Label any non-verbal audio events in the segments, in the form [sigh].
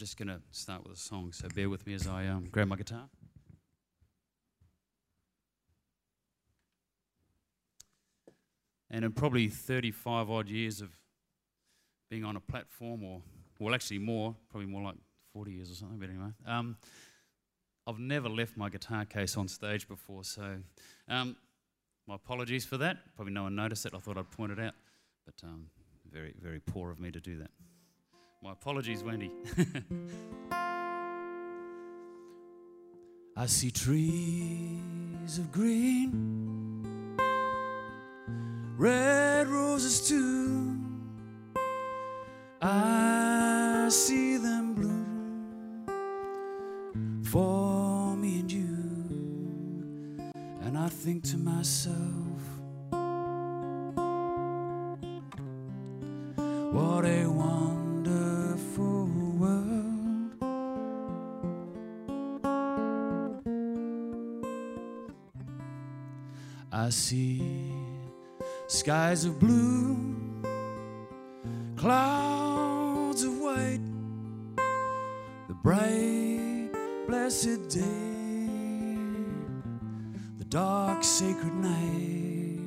just going to start with a song, so bear with me as I um, grab my guitar. And in probably 35 odd years of being on a platform, or well, actually more, probably more like 40 years or something, but anyway, um, I've never left my guitar case on stage before, so um, my apologies for that. Probably no one noticed it. I thought I'd point it out, but um, very, very poor of me to do that. My apologies, Wendy. [laughs] I see trees of green, red roses too. I see them bloom for me and you, and I think to myself, what a I see skies of blue, clouds of white, the bright, blessed day, the dark, sacred night,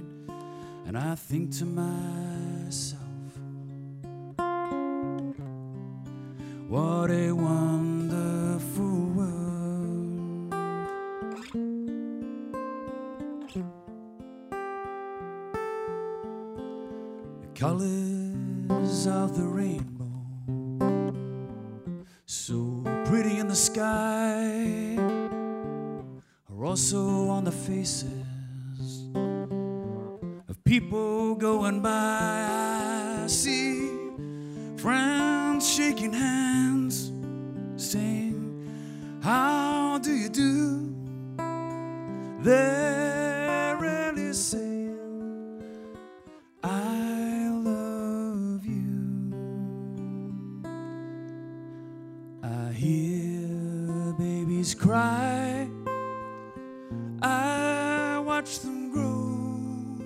and I think to myself, what a wonderful babies cry. I watch them grow.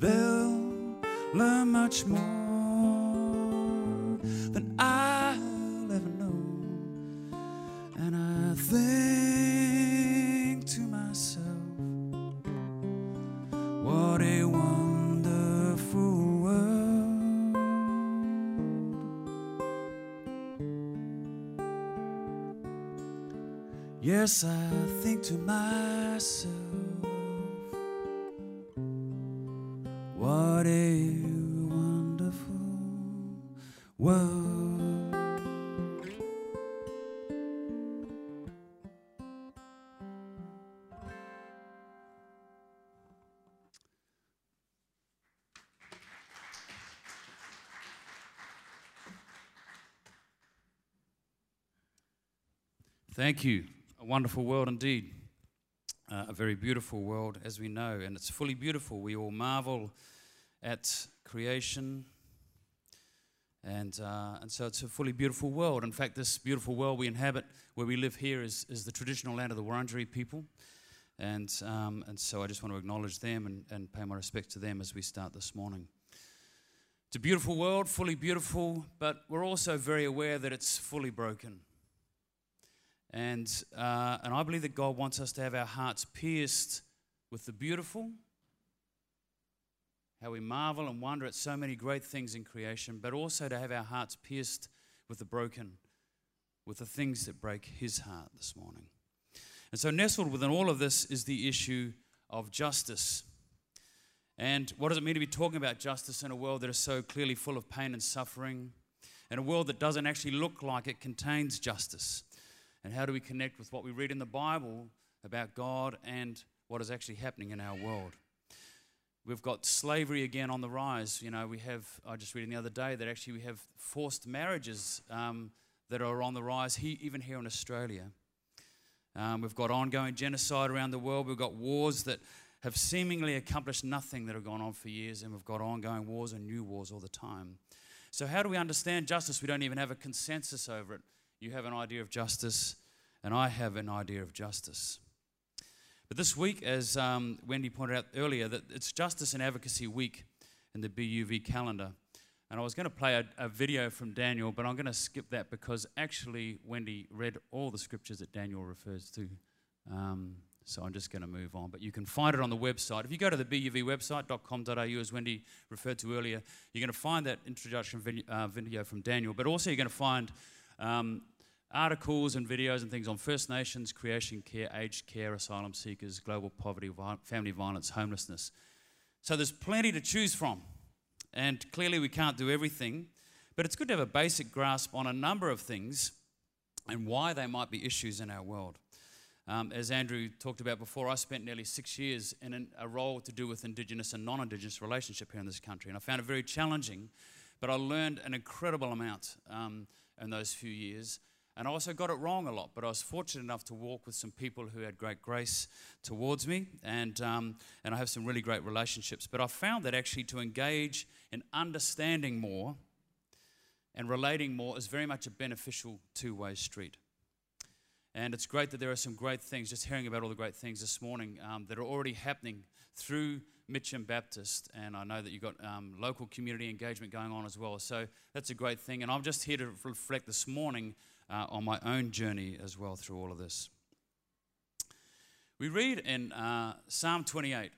They'll learn much more Yes, I think to myself, what a wonderful world. Thank you. A wonderful world indeed. Uh, a very beautiful world, as we know, and it's fully beautiful. We all marvel at creation, and, uh, and so it's a fully beautiful world. In fact, this beautiful world we inhabit, where we live here, is, is the traditional land of the Wurundjeri people. And, um, and so I just want to acknowledge them and, and pay my respect to them as we start this morning. It's a beautiful world, fully beautiful, but we're also very aware that it's fully broken. And, uh, and I believe that God wants us to have our hearts pierced with the beautiful, how we marvel and wonder at so many great things in creation, but also to have our hearts pierced with the broken, with the things that break His heart this morning. And so, nestled within all of this is the issue of justice. And what does it mean to be talking about justice in a world that is so clearly full of pain and suffering, in a world that doesn't actually look like it contains justice? And how do we connect with what we read in the Bible about God and what is actually happening in our world? We've got slavery again on the rise. You know, we have, I just read the other day that actually we have forced marriages um, that are on the rise, he, even here in Australia. Um, we've got ongoing genocide around the world. We've got wars that have seemingly accomplished nothing that have gone on for years, and we've got ongoing wars and new wars all the time. So, how do we understand justice? We don't even have a consensus over it. You have an idea of justice, and I have an idea of justice. But this week, as um, Wendy pointed out earlier, that it's Justice and Advocacy Week in the BUV calendar. And I was going to play a, a video from Daniel, but I'm going to skip that because actually Wendy read all the scriptures that Daniel refers to. Um, so I'm just going to move on. But you can find it on the website. If you go to the BUV website.com.au, as Wendy referred to earlier, you're going to find that introduction video, uh, video from Daniel. But also, you're going to find um, articles and videos and things on First Nations, creation care, aged care, asylum seekers, global poverty, family violence, homelessness. So there's plenty to choose from. And clearly, we can't do everything, but it's good to have a basic grasp on a number of things and why they might be issues in our world. Um, as Andrew talked about before, I spent nearly six years in an, a role to do with Indigenous and non Indigenous relationship here in this country, and I found it very challenging, but I learned an incredible amount um, in those few years. And I also got it wrong a lot, but I was fortunate enough to walk with some people who had great grace towards me, and, um, and I have some really great relationships. But I found that actually to engage in understanding more and relating more is very much a beneficial two way street. And it's great that there are some great things, just hearing about all the great things this morning um, that are already happening through Mitcham Baptist. And I know that you've got um, local community engagement going on as well. So that's a great thing. And I'm just here to reflect this morning uh, on my own journey as well through all of this. We read in uh, Psalm 28,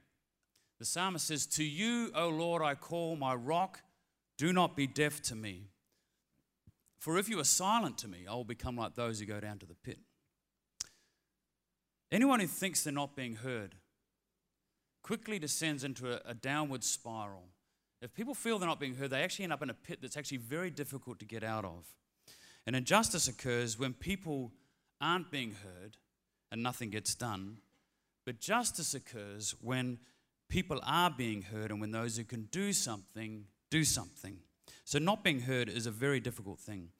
the psalmist says, To you, O Lord, I call my rock, do not be deaf to me. For if you are silent to me, I will become like those who go down to the pit. Anyone who thinks they're not being heard quickly descends into a, a downward spiral. If people feel they're not being heard, they actually end up in a pit that's actually very difficult to get out of. And injustice occurs when people aren't being heard and nothing gets done. But justice occurs when people are being heard and when those who can do something do something. So, not being heard is a very difficult thing.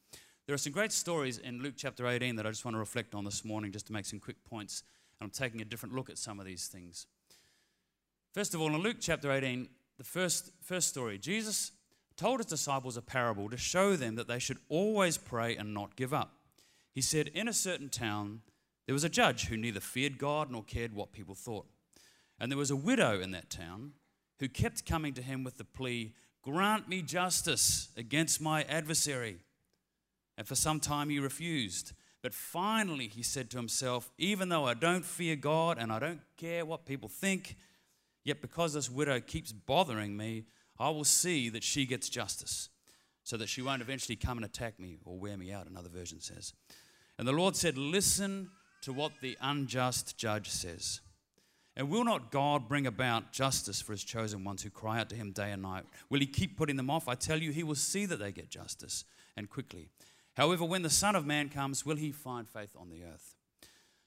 There are some great stories in Luke chapter 18 that I just want to reflect on this morning just to make some quick points. And I'm taking a different look at some of these things. First of all, in Luke chapter 18, the first, first story, Jesus told his disciples a parable to show them that they should always pray and not give up. He said, In a certain town, there was a judge who neither feared God nor cared what people thought. And there was a widow in that town who kept coming to him with the plea, Grant me justice against my adversary. And for some time he refused. But finally he said to himself, Even though I don't fear God and I don't care what people think, yet because this widow keeps bothering me, I will see that she gets justice, so that she won't eventually come and attack me or wear me out, another version says. And the Lord said, Listen to what the unjust judge says. And will not God bring about justice for his chosen ones who cry out to him day and night? Will he keep putting them off? I tell you, he will see that they get justice and quickly. However, when the Son of Man comes, will he find faith on the earth?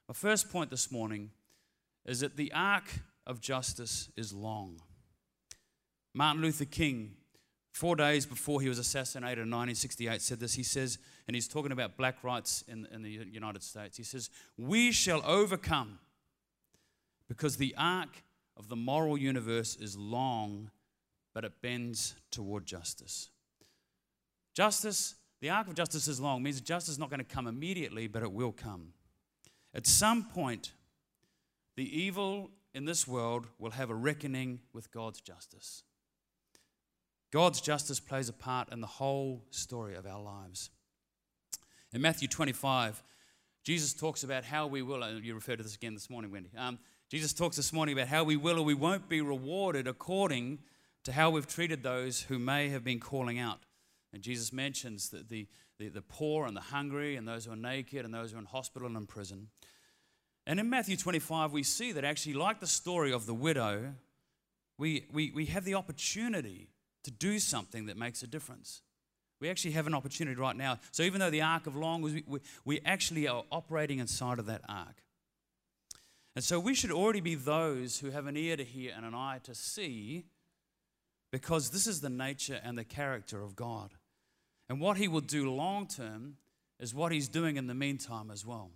My first point this morning is that the arc of justice is long. Martin Luther King, four days before he was assassinated in 1968, said this. He says, and he's talking about black rights in, in the United States. He says, We shall overcome because the arc of the moral universe is long, but it bends toward justice. Justice, the arc of justice is long, means justice is not going to come immediately, but it will come. At some point, the evil in this world will have a reckoning with God's justice. God's justice plays a part in the whole story of our lives. In Matthew 25, Jesus talks about how we will, and you referred to this again this morning, Wendy. Um, Jesus talks this morning about how we will or we won't be rewarded according to how we've treated those who may have been calling out. And Jesus mentions that the, the, the poor and the hungry and those who are naked and those who are in hospital and in prison. And in Matthew 25, we see that actually, like the story of the widow, we, we, we have the opportunity to do something that makes a difference. We actually have an opportunity right now. So even though the arc of long, we, we, we actually are operating inside of that arc. And so we should already be those who have an ear to hear and an eye to see, because this is the nature and the character of God. And what He will do long term is what He's doing in the meantime as well,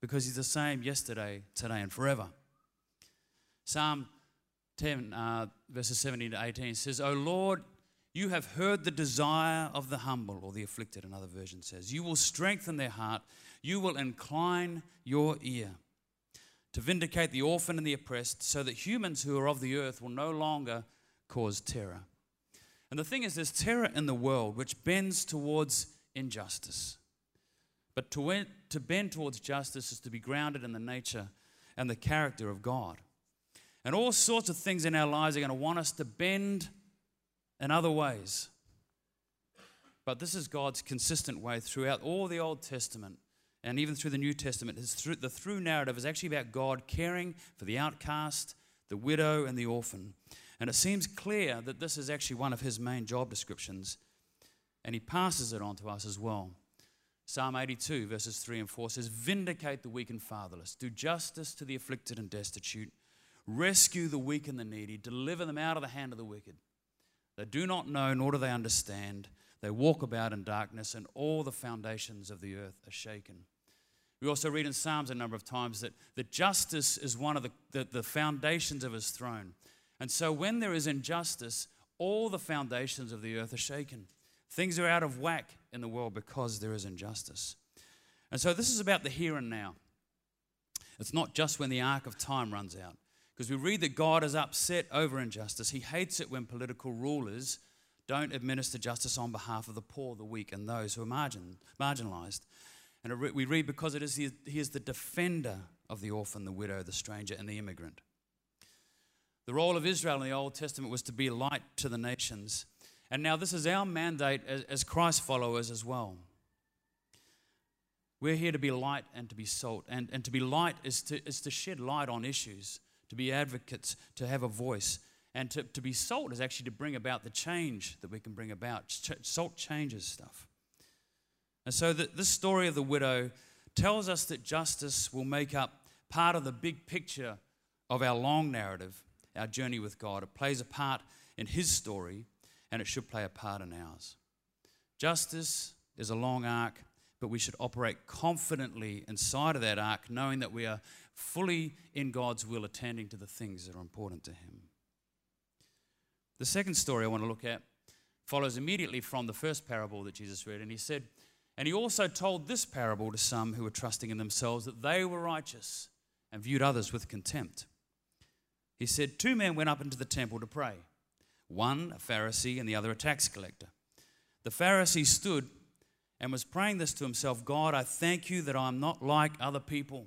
because He's the same yesterday, today, and forever. Psalm 10, uh, verses 17 to 18 says, O Lord, you have heard the desire of the humble, or the afflicted, another version says. You will strengthen their heart. You will incline your ear to vindicate the orphan and the oppressed, so that humans who are of the earth will no longer cause terror. And the thing is, there's terror in the world which bends towards injustice. But to, to bend towards justice is to be grounded in the nature and the character of God. And all sorts of things in our lives are going to want us to bend in other ways. But this is God's consistent way throughout all the Old Testament and even through the New Testament. Through, the through narrative is actually about God caring for the outcast, the widow, and the orphan. And it seems clear that this is actually one of his main job descriptions. And he passes it on to us as well. Psalm 82, verses 3 and 4 says, Vindicate the weak and fatherless, do justice to the afflicted and destitute, rescue the weak and the needy, deliver them out of the hand of the wicked. They do not know, nor do they understand. They walk about in darkness, and all the foundations of the earth are shaken. We also read in Psalms a number of times that, that justice is one of the, the, the foundations of his throne. And so when there is injustice, all the foundations of the earth are shaken. Things are out of whack in the world because there is injustice. And so this is about the here and now. It's not just when the arc of time runs out. Because we read that God is upset over injustice. He hates it when political rulers don't administer justice on behalf of the poor, the weak, and those who are margin, marginalized. And we read because it is he, he is the defender of the orphan, the widow, the stranger, and the immigrant. The role of Israel in the Old Testament was to be light to the nations. And now this is our mandate as, as Christ followers as well. We're here to be light and to be salt. And, and to be light is to, is to shed light on issues, to be advocates, to have a voice. And to, to be salt is actually to bring about the change that we can bring about. Salt changes stuff. And so the, this story of the widow tells us that justice will make up part of the big picture of our long narrative, our journey with God. It plays a part in His story, and it should play a part in ours. Justice is a long arc, but we should operate confidently inside of that arc, knowing that we are fully in God's will, attending to the things that are important to Him. The second story I want to look at follows immediately from the first parable that Jesus read, and He said, and he also told this parable to some who were trusting in themselves that they were righteous and viewed others with contempt. He said, Two men went up into the temple to pray, one a Pharisee and the other a tax collector. The Pharisee stood and was praying this to himself God, I thank you that I'm not like other people,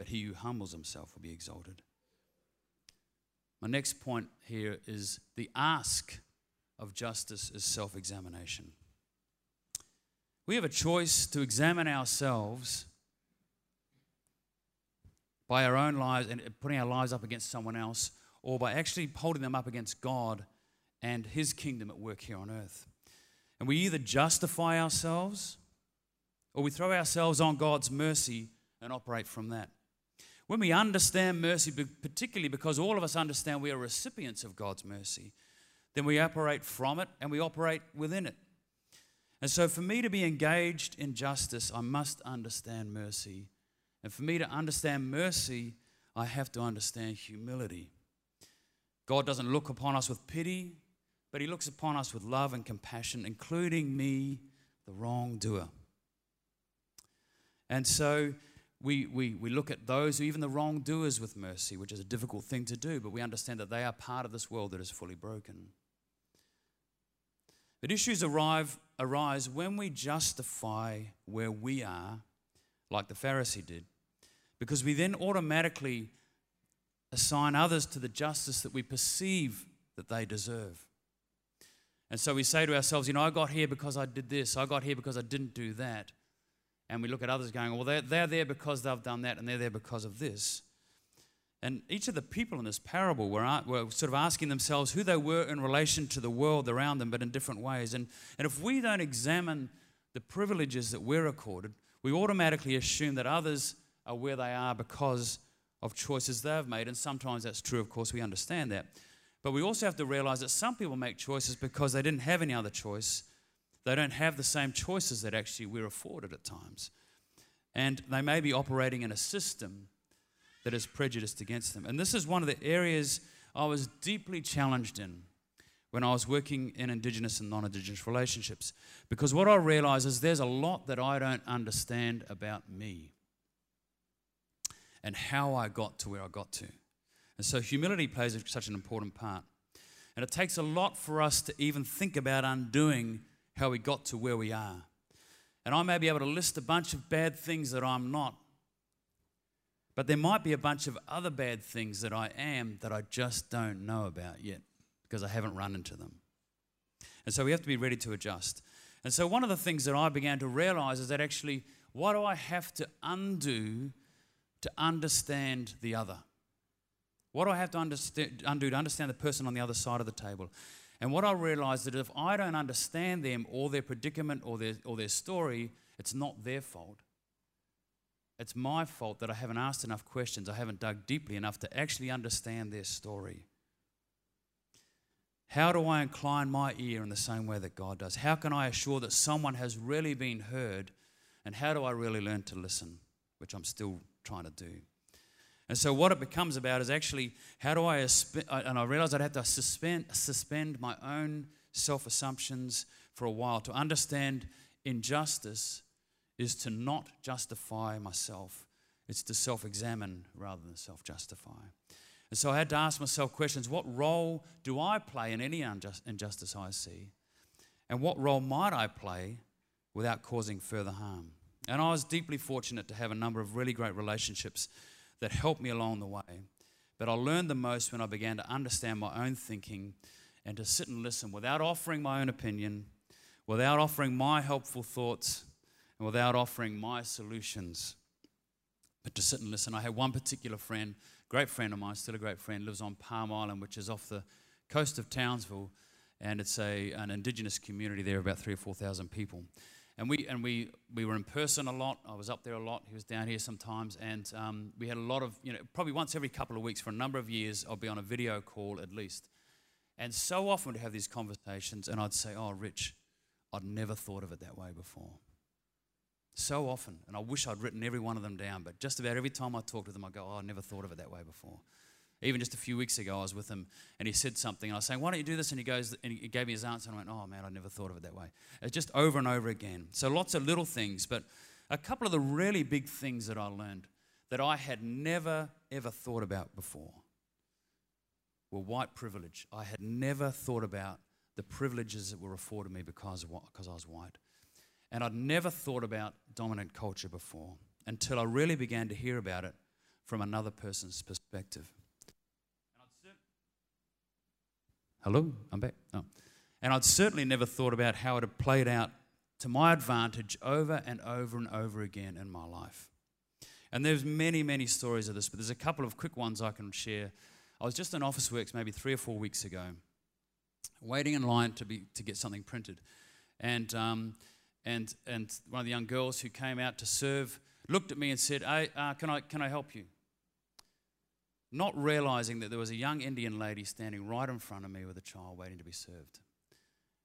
but he who humbles himself will be exalted. My next point here is the ask of justice is self examination. We have a choice to examine ourselves by our own lives and putting our lives up against someone else, or by actually holding them up against God and His kingdom at work here on earth. And we either justify ourselves or we throw ourselves on God's mercy and operate from that. When we understand mercy, particularly because all of us understand we are recipients of God's mercy, then we operate from it and we operate within it. And so, for me to be engaged in justice, I must understand mercy. And for me to understand mercy, I have to understand humility. God doesn't look upon us with pity, but He looks upon us with love and compassion, including me, the wrongdoer. And so, we, we, we look at those who, even the wrongdoers, with mercy, which is a difficult thing to do, but we understand that they are part of this world that is fully broken. But issues arrive, arise when we justify where we are, like the Pharisee did, because we then automatically assign others to the justice that we perceive that they deserve. And so we say to ourselves, you know, I got here because I did this, I got here because I didn't do that. And we look at others going, well, they're, they're there because they've done that, and they're there because of this. And each of the people in this parable were, were sort of asking themselves who they were in relation to the world around them, but in different ways. And, and if we don't examine the privileges that we're accorded, we automatically assume that others are where they are because of choices they've made. And sometimes that's true, of course, we understand that. But we also have to realize that some people make choices because they didn't have any other choice. They don't have the same choices that actually we're afforded at times. And they may be operating in a system that is prejudiced against them. And this is one of the areas I was deeply challenged in when I was working in Indigenous and non Indigenous relationships. Because what I realize is there's a lot that I don't understand about me and how I got to where I got to. And so humility plays such an important part. And it takes a lot for us to even think about undoing how we got to where we are. And I may be able to list a bunch of bad things that I'm not, but there might be a bunch of other bad things that I am that I just don't know about yet because I haven't run into them. And so we have to be ready to adjust. And so one of the things that I began to realize is that actually, what do I have to undo to understand the other? What do I have to undo to understand the person on the other side of the table? And what I realized is that if I don't understand them or their predicament or their, or their story, it's not their fault. It's my fault that I haven't asked enough questions. I haven't dug deeply enough to actually understand their story. How do I incline my ear in the same way that God does? How can I assure that someone has really been heard? And how do I really learn to listen, which I'm still trying to do? And so, what it becomes about is actually how do I, and I realized I'd have to suspend, suspend my own self assumptions for a while. To understand injustice is to not justify myself, it's to self examine rather than self justify. And so, I had to ask myself questions what role do I play in any injustice I see? And what role might I play without causing further harm? And I was deeply fortunate to have a number of really great relationships that helped me along the way. But I learned the most when I began to understand my own thinking and to sit and listen without offering my own opinion, without offering my helpful thoughts, and without offering my solutions. But to sit and listen. I had one particular friend, great friend of mine, still a great friend, lives on Palm Island, which is off the coast of Townsville, and it's a, an indigenous community there, about three or 4,000 people. And we, and we, we were in person a lot. I was up there a lot. He was down here sometimes. And um, we had a lot of, you know, probably once every couple of weeks for a number of years, I'll be on a video call at least. And so often to have these conversations, and I'd say, Oh, Rich, I'd never thought of it that way before. So often. And I wish I'd written every one of them down, but just about every time I talk to them, I go, Oh, I never thought of it that way before. Even just a few weeks ago, I was with him and he said something. And I was saying, Why don't you do this? And he goes, and he gave me his answer. And I went, Oh man, I never thought of it that way. It's just over and over again. So lots of little things, but a couple of the really big things that I learned that I had never, ever thought about before were white privilege. I had never thought about the privileges that were afforded me because, of, because I was white. And I'd never thought about dominant culture before until I really began to hear about it from another person's perspective. Hello, I'm back. Oh. And I'd certainly never thought about how it had played out to my advantage over and over and over again in my life. And there's many, many stories of this, but there's a couple of quick ones I can share. I was just in Office Works maybe three or four weeks ago, waiting in line to, be, to get something printed. And, um, and, and one of the young girls who came out to serve looked at me and said, hey, uh, can, I, can I help you? Not realizing that there was a young Indian lady standing right in front of me with a child waiting to be served.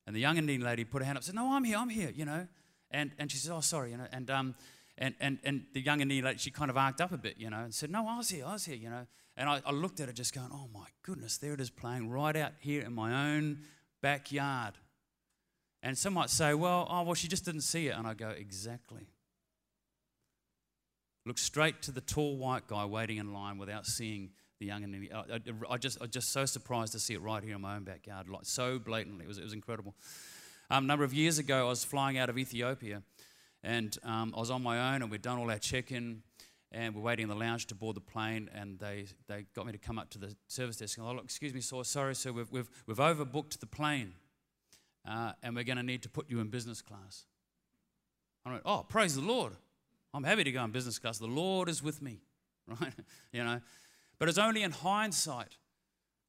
And the young Indian lady put her hand up said, No, I'm here, I'm here, you know. And, and she said, Oh, sorry, you know. And, um, and, and, and the young Indian lady, she kind of arced up a bit, you know, and said, No, I was here, I was here, you know. And I, I looked at her just going, Oh my goodness, there it is playing right out here in my own backyard. And some might say, Well, oh, well, she just didn't see it. And I go, Exactly. Look straight to the tall white guy waiting in line without seeing the young and I, I, I just I just so surprised to see it right here in my own backyard, like so blatantly. It was it was incredible. Um, a number of years ago, I was flying out of Ethiopia, and um, I was on my own, and we'd done all our check-in, and we're waiting in the lounge to board the plane, and they they got me to come up to the service desk. And I look, excuse me, sir, sorry, sir, we've we've we've overbooked the plane, uh, and we're going to need to put you in business class. I went, oh, praise the Lord. I'm happy to go in business class. The Lord is with me, [laughs] right? you know. But it's only in hindsight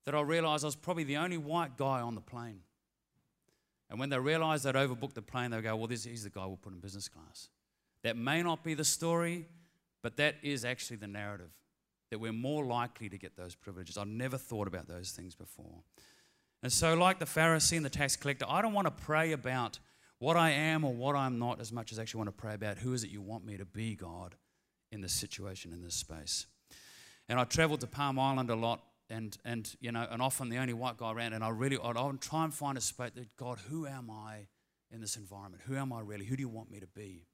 that I realized I was probably the only white guy on the plane. And when they realized they'd overbooked the plane, they go, Well, this, he's the guy we'll put in business class. That may not be the story, but that is actually the narrative that we're more likely to get those privileges. I've never thought about those things before. And so, like the Pharisee and the tax collector, I don't want to pray about what I am or what I'm not, as much as I actually want to pray about who is it you want me to be, God, in this situation, in this space. And I traveled to Palm Island a lot, and, and you know, and often the only white guy around, and I really, I'd, I'd try and find a space that, God, who am I in this environment? Who am I really? Who do you want me to be?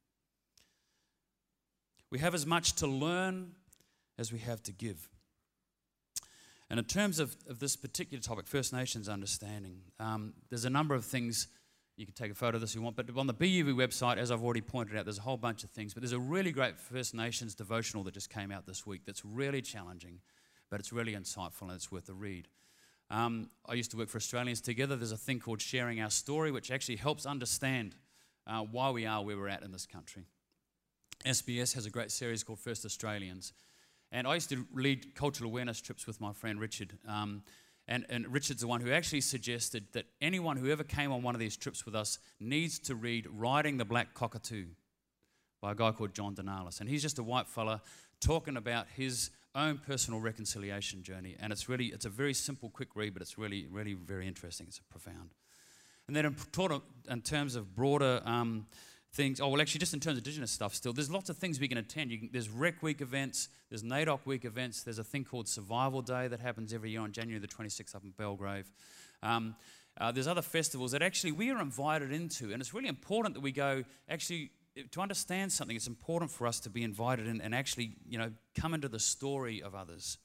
We have as much to learn as we have to give. And in terms of, of this particular topic, First Nations understanding, um, there's a number of things. You can take a photo of this if you want, but on the BUV website, as I've already pointed out, there's a whole bunch of things. But there's a really great First Nations devotional that just came out this week that's really challenging, but it's really insightful and it's worth a read. Um, I used to work for Australians Together. There's a thing called Sharing Our Story, which actually helps understand uh, why we are where we're at in this country. SBS has a great series called First Australians. And I used to lead cultural awareness trips with my friend Richard. Um, and, and Richard's the one who actually suggested that anyone who ever came on one of these trips with us needs to read Riding the Black Cockatoo by a guy called John Danalis. And he's just a white fella talking about his own personal reconciliation journey. And it's really, it's a very simple, quick read, but it's really, really very interesting. It's profound. And then in, in terms of broader um, things. Oh, well, actually, just in terms of Indigenous stuff, still, there's lots of things we can attend. Can, there's Rec Week events, there's NAIDOC Week events, there's a thing called Survival Day that happens every year on January the 26th up in Belgrave. Um, uh, there's other festivals that actually we are invited into, and it's really important that we go actually to understand something. It's important for us to be invited in and actually, you know, come into the story of others.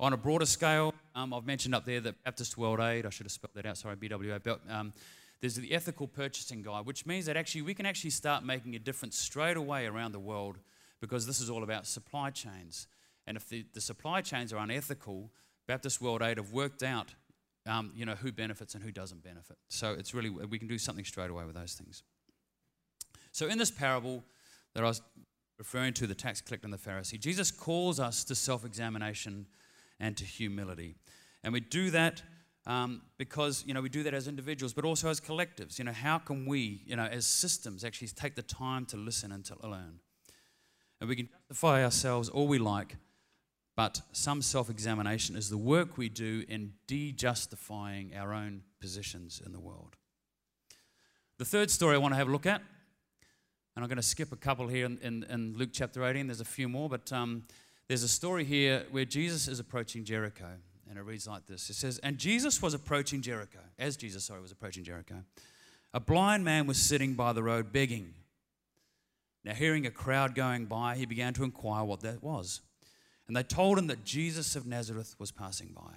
On a broader scale, um, I've mentioned up there that Baptist World Aid, I should have spelled that out, sorry, BWA, um, there's the ethical purchasing guide, which means that actually we can actually start making a difference straight away around the world because this is all about supply chains. And if the, the supply chains are unethical, Baptist World Aid have worked out um, you know, who benefits and who doesn't benefit. So it's really, we can do something straight away with those things. So in this parable that I was referring to, the tax collector and the Pharisee, Jesus calls us to self examination and to humility. And we do that um, because you know we do that as individuals, but also as collectives. You know, how can we, you know, as systems, actually take the time to listen and to learn? And we can justify ourselves all we like, but some self-examination is the work we do in de-justifying our own positions in the world. The third story I want to have a look at, and I'm going to skip a couple here in, in, in Luke chapter 18. There's a few more, but um, there's a story here where Jesus is approaching Jericho. And it reads like this It says, And Jesus was approaching Jericho, as Jesus, sorry, was approaching Jericho. A blind man was sitting by the road begging. Now, hearing a crowd going by, he began to inquire what that was. And they told him that Jesus of Nazareth was passing by.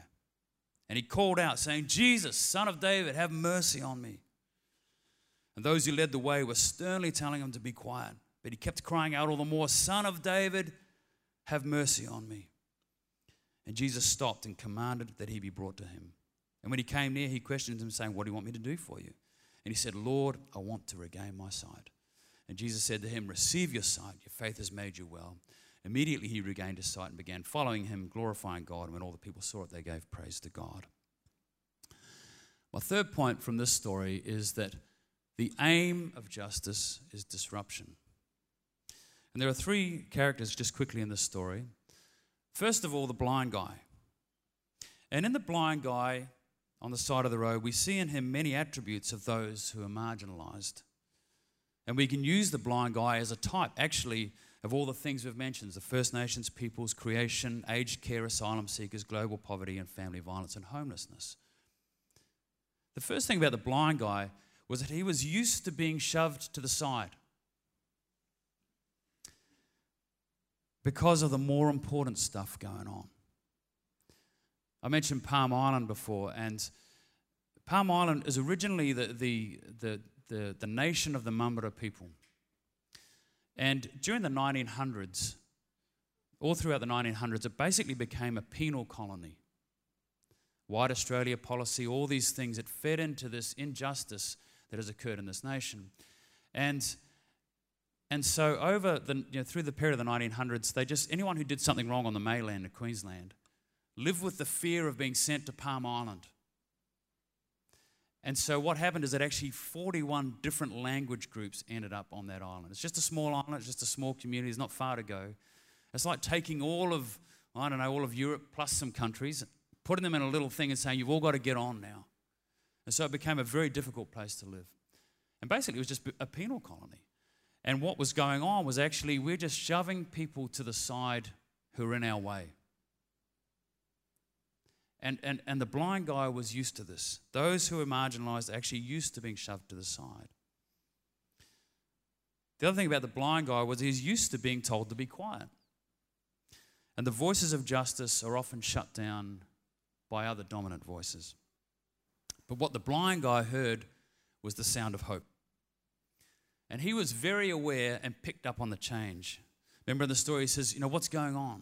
And he called out, saying, Jesus, son of David, have mercy on me. And those who led the way were sternly telling him to be quiet. But he kept crying out all the more, Son of David, have mercy on me. And Jesus stopped and commanded that he be brought to him. And when he came near, he questioned him, saying, What do you want me to do for you? And he said, Lord, I want to regain my sight. And Jesus said to him, Receive your sight, your faith has made you well. Immediately he regained his sight and began following him, glorifying God. And when all the people saw it, they gave praise to God. My third point from this story is that the aim of justice is disruption. And there are three characters just quickly in this story. First of all, the blind guy. And in the blind guy on the side of the road, we see in him many attributes of those who are marginalized. And we can use the blind guy as a type, actually, of all the things we've mentioned the First Nations peoples, creation, aged care, asylum seekers, global poverty, and family violence and homelessness. The first thing about the blind guy was that he was used to being shoved to the side. Because of the more important stuff going on. I mentioned Palm Island before, and Palm Island is originally the, the, the, the, the nation of the Manbarra people. And during the 1900s, all throughout the 1900s, it basically became a penal colony. White Australia policy, all these things, it fed into this injustice that has occurred in this nation. And and so, over the, you know, through the period of the 1900s, they just anyone who did something wrong on the mainland of Queensland lived with the fear of being sent to Palm Island. And so, what happened is that actually 41 different language groups ended up on that island. It's just a small island, it's just a small community, it's not far to go. It's like taking all of, I don't know, all of Europe plus some countries, putting them in a little thing and saying, you've all got to get on now. And so, it became a very difficult place to live. And basically, it was just a penal colony. And what was going on was actually we're just shoving people to the side who are in our way. And, and, and the blind guy was used to this. Those who were marginalized actually used to being shoved to the side. The other thing about the blind guy was he's used to being told to be quiet. And the voices of justice are often shut down by other dominant voices. But what the blind guy heard was the sound of hope. And he was very aware and picked up on the change. Remember in the story, he says, You know, what's going on?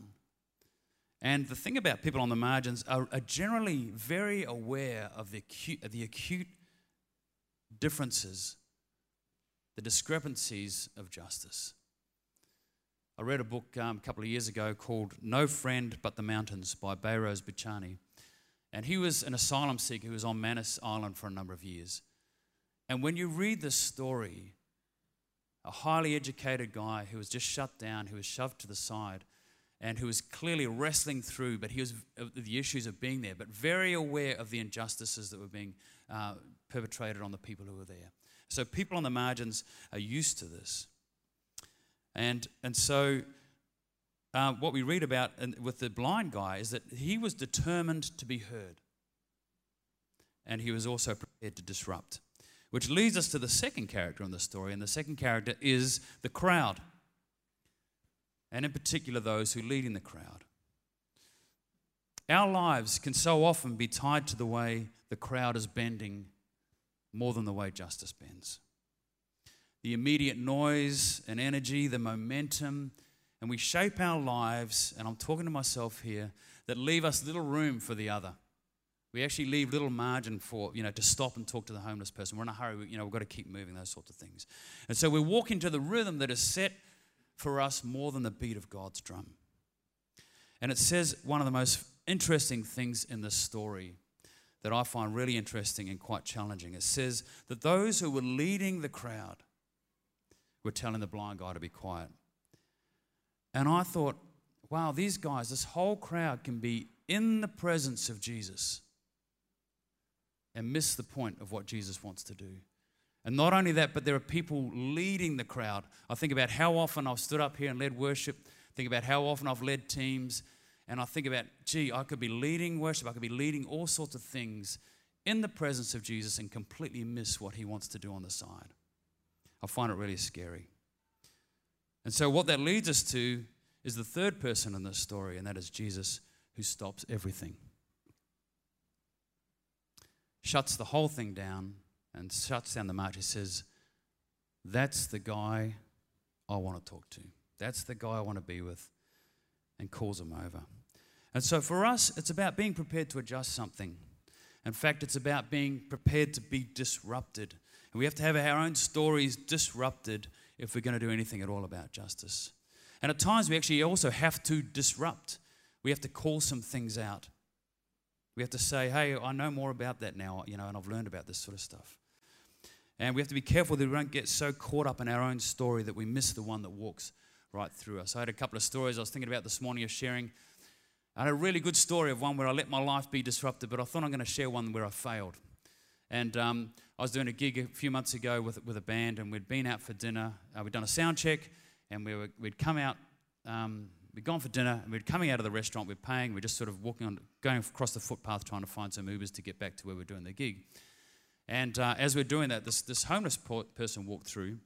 And the thing about people on the margins are, are generally very aware of the acute, the acute differences, the discrepancies of justice. I read a book um, a couple of years ago called No Friend But the Mountains by Behrouz Boochani. And he was an asylum seeker who was on Manus Island for a number of years. And when you read this story, a highly educated guy who was just shut down, who was shoved to the side, and who was clearly wrestling through, but he was the issues of being there, but very aware of the injustices that were being uh, perpetrated on the people who were there. So people on the margins are used to this. And, and so uh, what we read about with the blind guy is that he was determined to be heard. And he was also prepared to disrupt. Which leads us to the second character in the story. And the second character is the crowd and in particular those who lead in the crowd. Our lives can so often be tied to the way the crowd is bending more than the way justice bends. The immediate noise and energy, the momentum, and we shape our lives, and I'm talking to myself here, that leave us little room for the other. We actually leave little margin for, you know, to stop and talk to the homeless person. We're in a hurry, we, you know, we've got to keep moving, those sorts of things. And so we walk into the rhythm that is set for us more than the beat of God's drum. And it says one of the most interesting things in this story that I find really interesting and quite challenging. It says that those who were leading the crowd were telling the blind guy to be quiet. And I thought, wow, these guys, this whole crowd can be in the presence of Jesus and miss the point of what Jesus wants to do. And not only that, but there are people leading the crowd. I think about how often I've stood up here and led worship, think about how often I've led teams, and I think about, gee, I could be leading worship, I could be leading all sorts of things in the presence of Jesus and completely miss what he wants to do on the side. I find it really scary. And so, what that leads us to is the third person in this story, and that is Jesus, who stops everything, shuts the whole thing down and shuts down the march. He says, That's the guy I want to talk to. That's the guy I want to be with, and calls him over. And so for us, it's about being prepared to adjust something. In fact, it's about being prepared to be disrupted. And we have to have our own stories disrupted if we're going to do anything at all about justice. And at times, we actually also have to disrupt. We have to call some things out. We have to say, hey, I know more about that now, you know, and I've learned about this sort of stuff. And we have to be careful that we don't get so caught up in our own story that we miss the one that walks right through us. I had a couple of stories I was thinking about this morning of sharing. I had a really good story of one where I let my life be disrupted, but I thought I'm going to share one where I failed. And um, I was doing a gig a few months ago with, with a band, and we'd been out for dinner. Uh, we'd done a sound check, and we were, we'd come out, um, we'd gone for dinner, and we'd coming out of the restaurant, we're paying, we're just sort of walking on, going across the footpath trying to find some Ubers to get back to where we're doing the gig. And uh, as we're doing that, this, this homeless person walked through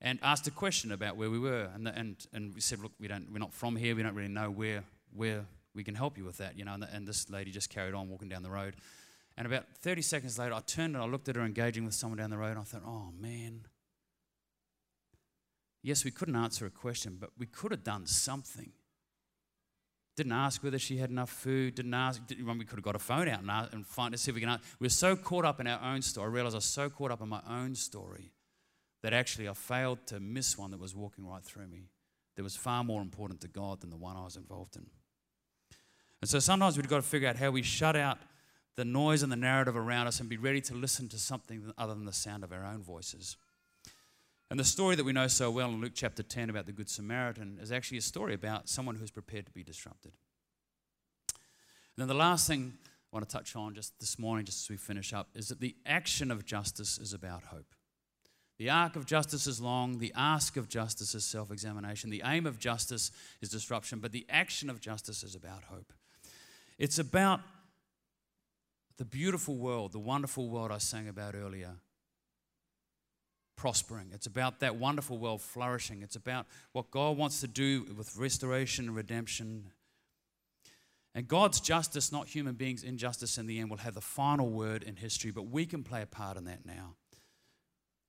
and asked a question about where we were. And, the, and, and we said, look, we don't, we're not from here. We don't really know where, where we can help you with that. You know, and, the, and this lady just carried on walking down the road. And about 30 seconds later, I turned and I looked at her engaging with someone down the road. And I thought, oh, man. Yes, we couldn't answer a question, but we could have done something. Didn't ask whether she had enough food. Didn't ask. Didn't, we could have got a phone out and, and find to see if we can. Ask. We were so caught up in our own story. I realized I was so caught up in my own story that actually I failed to miss one that was walking right through me. That was far more important to God than the one I was involved in. And so sometimes we've got to figure out how we shut out the noise and the narrative around us and be ready to listen to something other than the sound of our own voices. And the story that we know so well in Luke chapter 10 about the Good Samaritan is actually a story about someone who's prepared to be disrupted. And then the last thing I want to touch on just this morning, just as we finish up, is that the action of justice is about hope. The arc of justice is long, the ask of justice is self examination, the aim of justice is disruption, but the action of justice is about hope. It's about the beautiful world, the wonderful world I sang about earlier, prospering. It's about that wonderful world flourishing. It's about what God wants to do with restoration and redemption. And God's justice, not human beings' injustice in the end, will have the final word in history, but we can play a part in that now.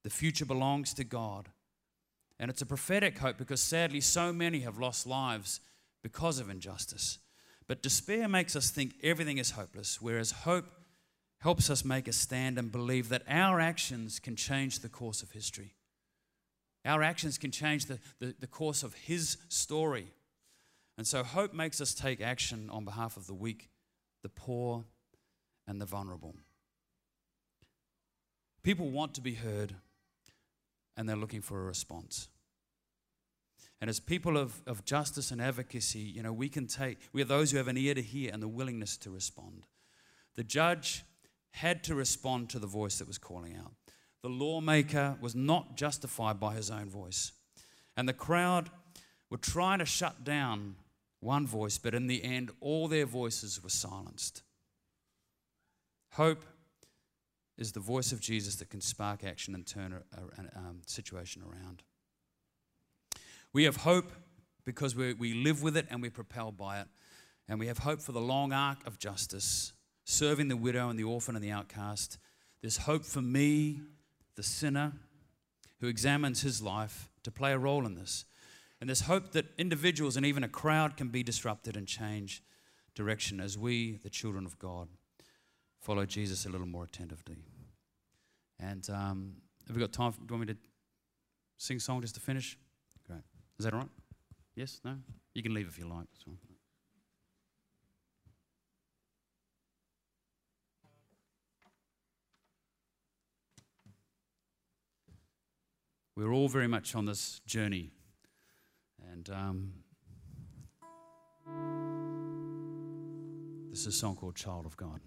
The future belongs to God. And it's a prophetic hope because sadly, so many have lost lives because of injustice. But despair makes us think everything is hopeless, whereas hope helps us make a stand and believe that our actions can change the course of history. Our actions can change the, the, the, course of His story. And so hope makes us take action on behalf of the weak, the poor, and the vulnerable. People want to be heard, and they're looking for a response. And as people of, of justice and advocacy, you know, we can take, we are those who have an ear to hear and the willingness to respond. The judge had to respond to the voice that was calling out. The lawmaker was not justified by his own voice. And the crowd were trying to shut down one voice, but in the end, all their voices were silenced. Hope is the voice of Jesus that can spark action and turn a, a, a um, situation around. We have hope because we, we live with it and we're propelled by it. And we have hope for the long arc of justice serving the widow and the orphan and the outcast. There's hope for me, the sinner, who examines his life to play a role in this. And there's hope that individuals and even a crowd can be disrupted and change direction as we, the children of God, follow Jesus a little more attentively. And um, have we got time? Do you want me to sing a song just to finish? Great. Is that all right? Yes? No? You can leave if you like. We're all very much on this journey. And um, this is a song called Child of God.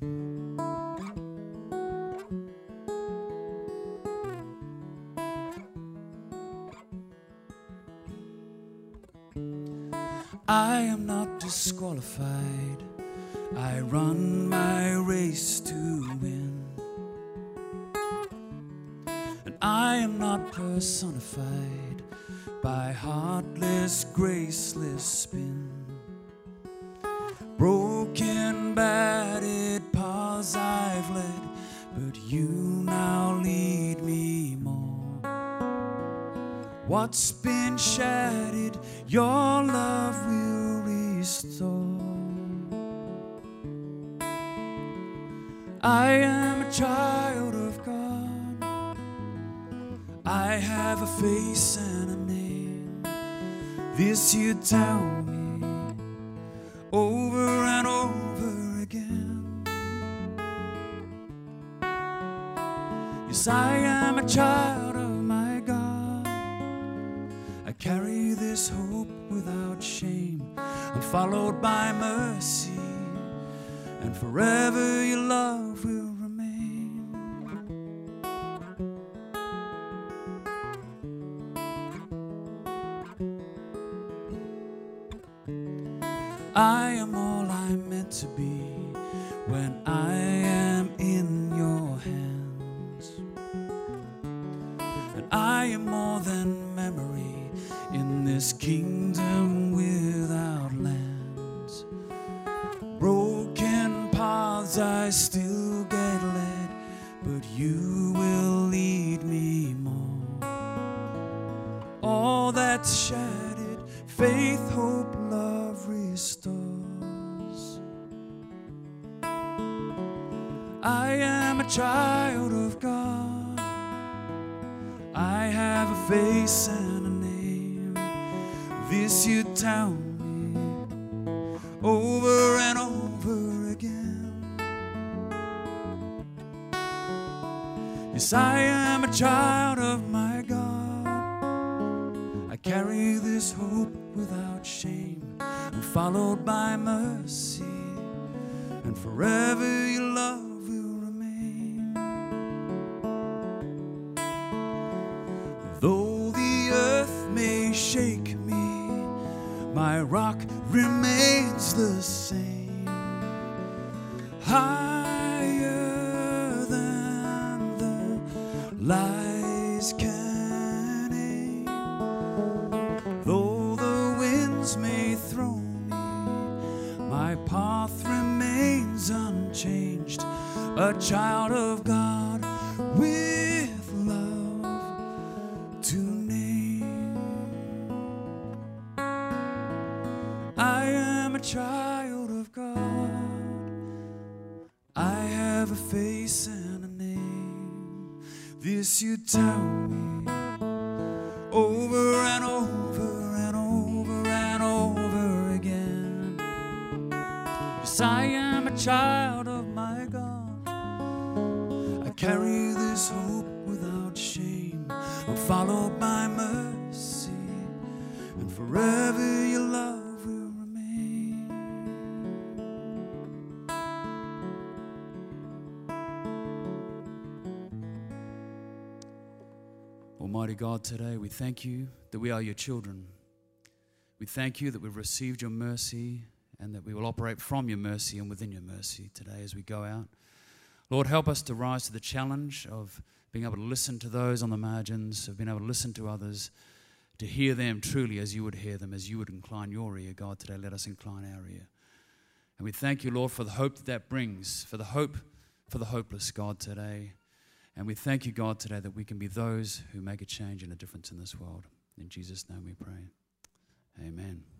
I am not disqualified. I run my race to win. I am not personified by heartless, graceless spin. Broken, battered paths I've led, but you now lead me more. What's been shattered, your love will am a child of my God. I carry this hope without shame. I'm followed by mercy, and forever your love will Yes, I am a child of my God. I carry this hope without shame. I'm followed by mercy, and forever your love child of my God. I carry this hope without shame. I'm followed by mercy, and forever your love will remain. Almighty God, today we thank you that we are your children. We thank you that we've received your mercy and that we will operate from your mercy and within your mercy today as we go out. Lord, help us to rise to the challenge of being able to listen to those on the margins, of being able to listen to others, to hear them truly as you would hear them, as you would incline your ear. God, today let us incline our ear. And we thank you, Lord, for the hope that that brings, for the hope for the hopeless, God, today. And we thank you, God, today that we can be those who make a change and a difference in this world. In Jesus' name we pray. Amen.